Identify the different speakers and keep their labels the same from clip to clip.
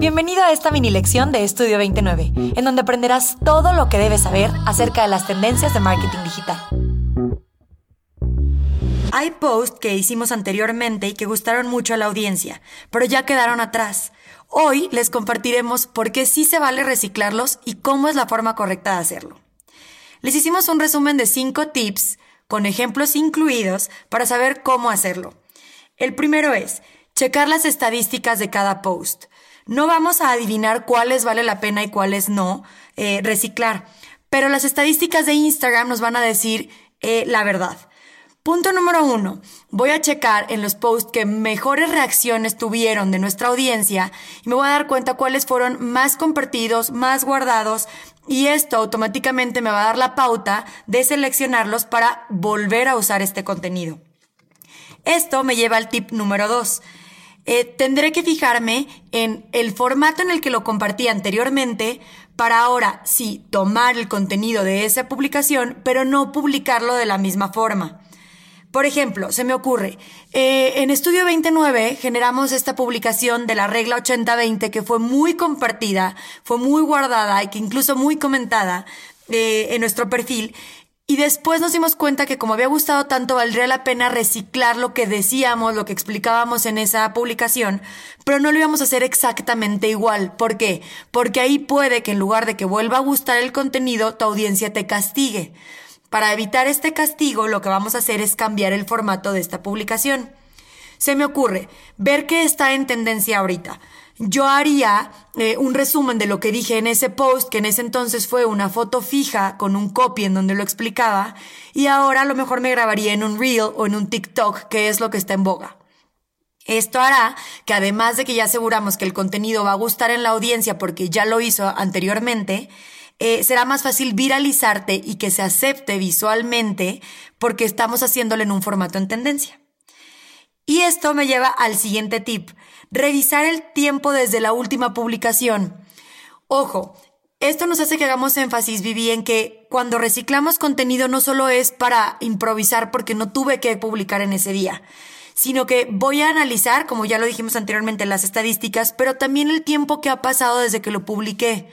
Speaker 1: Bienvenido a esta mini lección de Estudio 29, en donde aprenderás todo lo que debes saber acerca de las tendencias de marketing digital. Hay posts que hicimos anteriormente y que gustaron mucho a la audiencia, pero ya quedaron atrás. Hoy les compartiremos por qué sí se vale reciclarlos y cómo es la forma correcta de hacerlo. Les hicimos un resumen de 5 tips, con ejemplos incluidos, para saber cómo hacerlo. El primero es checar las estadísticas de cada post. No vamos a adivinar cuáles vale la pena y cuáles no eh, reciclar, pero las estadísticas de Instagram nos van a decir eh, la verdad. Punto número uno, voy a checar en los posts que mejores reacciones tuvieron de nuestra audiencia y me voy a dar cuenta cuáles fueron más compartidos, más guardados y esto automáticamente me va a dar la pauta de seleccionarlos para volver a usar este contenido. Esto me lleva al tip número dos. Eh, tendré que fijarme en el formato en el que lo compartí anteriormente para ahora sí tomar el contenido de esa publicación, pero no publicarlo de la misma forma. Por ejemplo, se me ocurre, eh, en Estudio 29 generamos esta publicación de la regla 80-20 que fue muy compartida, fue muy guardada y que incluso muy comentada eh, en nuestro perfil. Y después nos dimos cuenta que como había gustado tanto, valdría la pena reciclar lo que decíamos, lo que explicábamos en esa publicación, pero no lo íbamos a hacer exactamente igual. ¿Por qué? Porque ahí puede que en lugar de que vuelva a gustar el contenido, tu audiencia te castigue. Para evitar este castigo, lo que vamos a hacer es cambiar el formato de esta publicación. Se me ocurre ver qué está en tendencia ahorita yo haría eh, un resumen de lo que dije en ese post, que en ese entonces fue una foto fija con un copy en donde lo explicaba, y ahora a lo mejor me grabaría en un reel o en un TikTok, que es lo que está en boga. Esto hará que además de que ya aseguramos que el contenido va a gustar en la audiencia porque ya lo hizo anteriormente, eh, será más fácil viralizarte y que se acepte visualmente porque estamos haciéndolo en un formato en tendencia. Y esto me lleva al siguiente tip, revisar el tiempo desde la última publicación. Ojo, esto nos hace que hagamos énfasis, Vivi, en que cuando reciclamos contenido no solo es para improvisar porque no tuve que publicar en ese día, sino que voy a analizar, como ya lo dijimos anteriormente, las estadísticas, pero también el tiempo que ha pasado desde que lo publiqué.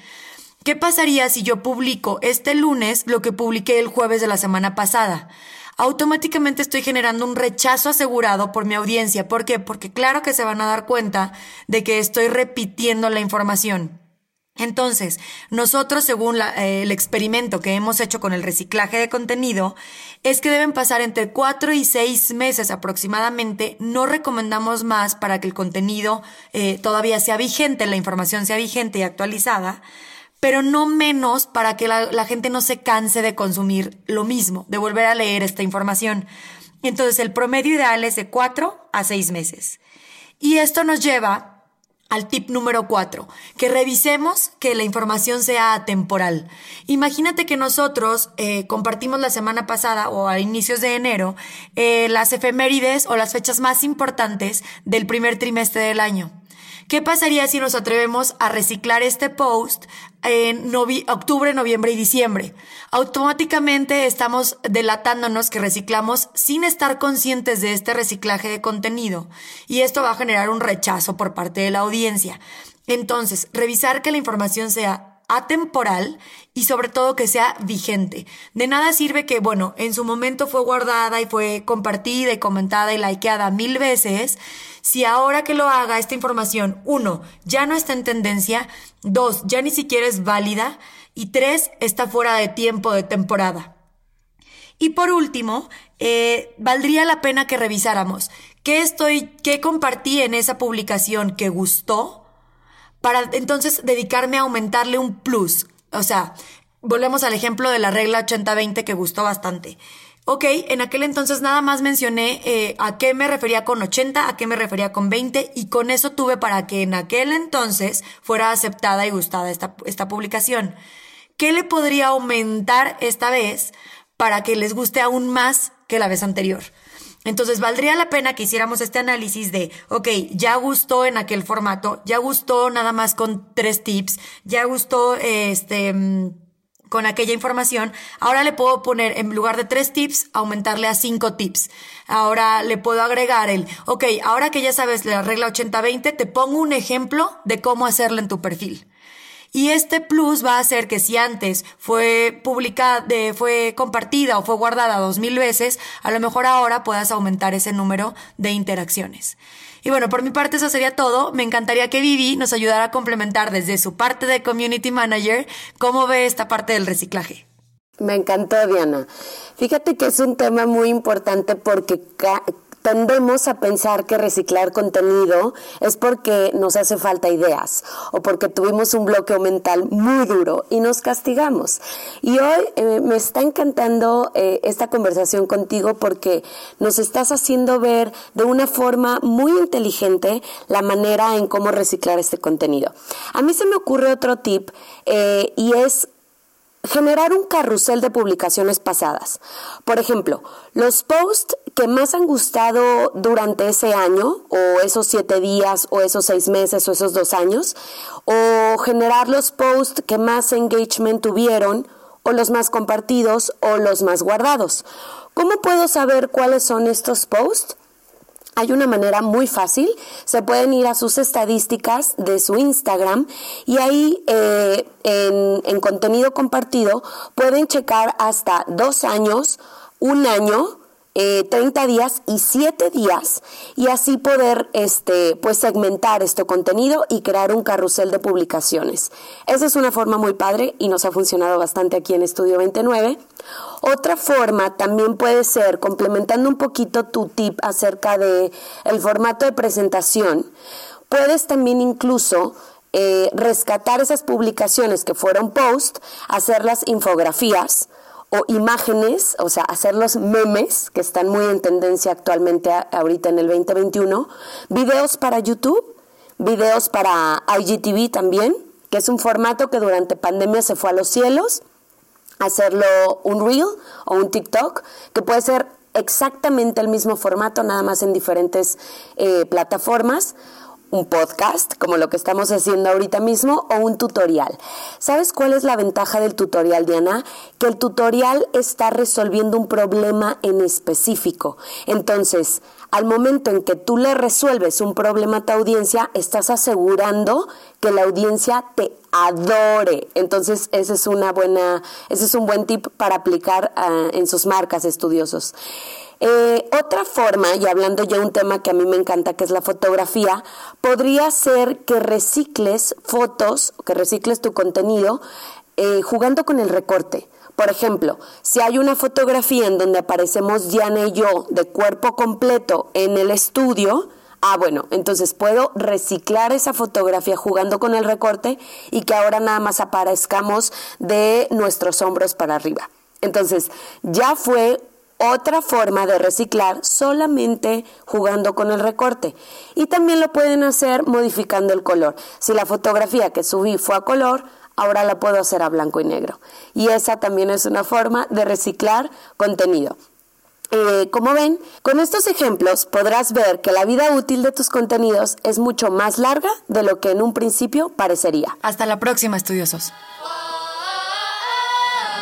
Speaker 1: ¿Qué pasaría si yo publico este lunes lo que publiqué el jueves de la semana pasada? Automáticamente estoy generando un rechazo asegurado por mi audiencia. ¿Por qué? Porque claro que se van a dar cuenta de que estoy repitiendo la información. Entonces, nosotros, según eh, el experimento que hemos hecho con el reciclaje de contenido, es que deben pasar entre cuatro y seis meses aproximadamente. No recomendamos más para que el contenido eh, todavía sea vigente, la información sea vigente y actualizada pero no menos para que la, gente no se canse de consumir lo mismo, de volver a leer esta información. Entonces, el promedio ideal es de 4 a 6 meses. Y esto nos lleva al tip número 4, que revisemos que la información sea atemporal. Imagínate que nosotros eh, compartimos la semana pasada o a inicios de enero eh, las efemérides o las fechas más importantes del primer trimestre del año. ¿Qué pasaría si nos atrevemos a reciclar este post en octubre, noviembre y diciembre? Automáticamente estamos delatándonos que reciclamos sin estar conscientes de este reciclaje de contenido y esto va a generar un rechazo por parte de la audiencia. Entonces, revisar que la información sea atemporal y sobre todo que sea vigente. De nada sirve que, bueno, en su momento fue guardada y fue compartida y comentada y likeada mil veces, si ahora que lo haga esta información, uno, ya no está en tendencia, dos, ya ni siquiera es válida y tres, está fuera de tiempo, de temporada. Y por último, eh, valdría la pena que revisáramos qué estoy, qué compartí en esa publicación que gustó, para entonces dedicarme a aumentarle un plus. O sea, volvemos al ejemplo de la regla 80-20 que gustó bastante. Ok, en aquel entonces nada más mencioné eh, a qué me refería con 80, a qué me refería con 20 y con eso tuve para que en aquel entonces fuera aceptada y gustada esta, esta publicación. ¿Qué le podría aumentar esta vez para que les guste aún más que la vez anterior? Entonces, valdría la pena que hiciéramos este análisis de, ok, ya gustó en aquel formato, ya gustó nada más con tres tips, ya gustó, este, mm, con aquella información, ahora le puedo poner en lugar de tres tips, aumentarle a cinco tips. Ahora le puedo agregar el, ok, ahora que ya sabes la regla 80-20, te pongo un ejemplo de cómo hacerlo en tu perfil. Y este plus va a hacer que si antes fue publicada, fue compartida o fue guardada dos mil veces, a lo mejor ahora puedas aumentar ese número de interacciones. Y bueno, por mi parte eso sería todo. Me encantaría que Vivi nos ayudara a complementar desde su parte de Community Manager cómo ve esta parte del reciclaje.
Speaker 2: Me encantó, Diana. Fíjate que es un tema muy importante porque tendemos a pensar que reciclar contenido es porque nos hace falta ideas o porque tuvimos un bloqueo mental muy duro y nos castigamos. Y hoy eh, me está encantando eh, esta conversación contigo porque nos estás haciendo ver de una forma muy inteligente la manera en cómo reciclar este contenido. A mí se me ocurre otro tip eh, y es generar un carrusel de publicaciones pasadas. Por ejemplo, los posts que más han gustado durante ese año, o esos siete días, o esos seis meses, o esos dos años, o generar los posts que más engagement tuvieron, o los más compartidos, o los más guardados. ¿Cómo puedo saber cuáles son estos posts? Hay una manera muy fácil, se pueden ir a sus estadísticas de su Instagram y ahí eh, en, en contenido compartido pueden checar hasta dos años, un año, 30 eh, días y 7 días y así poder este, pues segmentar este contenido y crear un carrusel de publicaciones. Esa es una forma muy padre y nos ha funcionado bastante aquí en Estudio 29. Otra forma también puede ser, complementando un poquito tu tip acerca de el formato de presentación, puedes también incluso eh, rescatar esas publicaciones que fueron post, hacerlas infografías, o imágenes, o sea, hacer los memes, que están muy en tendencia actualmente ahorita en el 2021, videos para YouTube, videos para IGTV también, que es un formato que durante pandemia se fue a los cielos, hacerlo un reel o un TikTok, que puede ser exactamente el mismo formato, nada más en diferentes eh, plataformas un podcast, como lo que estamos haciendo ahorita mismo, o un tutorial. ¿Sabes cuál es la ventaja del tutorial, Diana? Que el tutorial está resolviendo un problema en específico. Entonces, al momento en que tú le resuelves un problema a tu audiencia, estás asegurando que la audiencia te adore. Entonces, ese es una buena, ese es un buen tip para aplicar ah, en sus marcas estudiosos. Eh, otra forma, y hablando ya un tema que a mí me encanta, que es la fotografía, podría ser que recicles fotos, que recicles tu contenido eh, jugando con el recorte. Por ejemplo, si hay una fotografía en donde aparecemos Diana y yo de cuerpo completo en el estudio, ah, bueno, entonces puedo reciclar esa fotografía jugando con el recorte y que ahora nada más aparezcamos de nuestros hombros para arriba. Entonces, ya fue otra forma de reciclar solamente jugando con el recorte. Y también lo pueden hacer modificando el color. Si la fotografía que subí fue a color, ahora la puedo hacer a blanco y negro. Y esa también es una forma de reciclar contenido. Eh, como ven, con estos ejemplos podrás ver que la vida útil de tus contenidos es mucho más larga de lo que en un principio parecería.
Speaker 1: Hasta la próxima, estudiosos.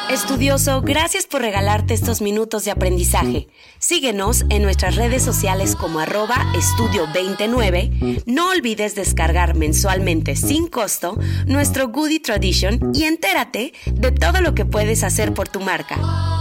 Speaker 3: Estudioso, gracias por regalarte estos minutos de aprendizaje. Síguenos en nuestras redes sociales como arroba estudio29. No olvides descargar mensualmente sin costo nuestro Goody Tradition y entérate de todo lo que puedes hacer por tu marca.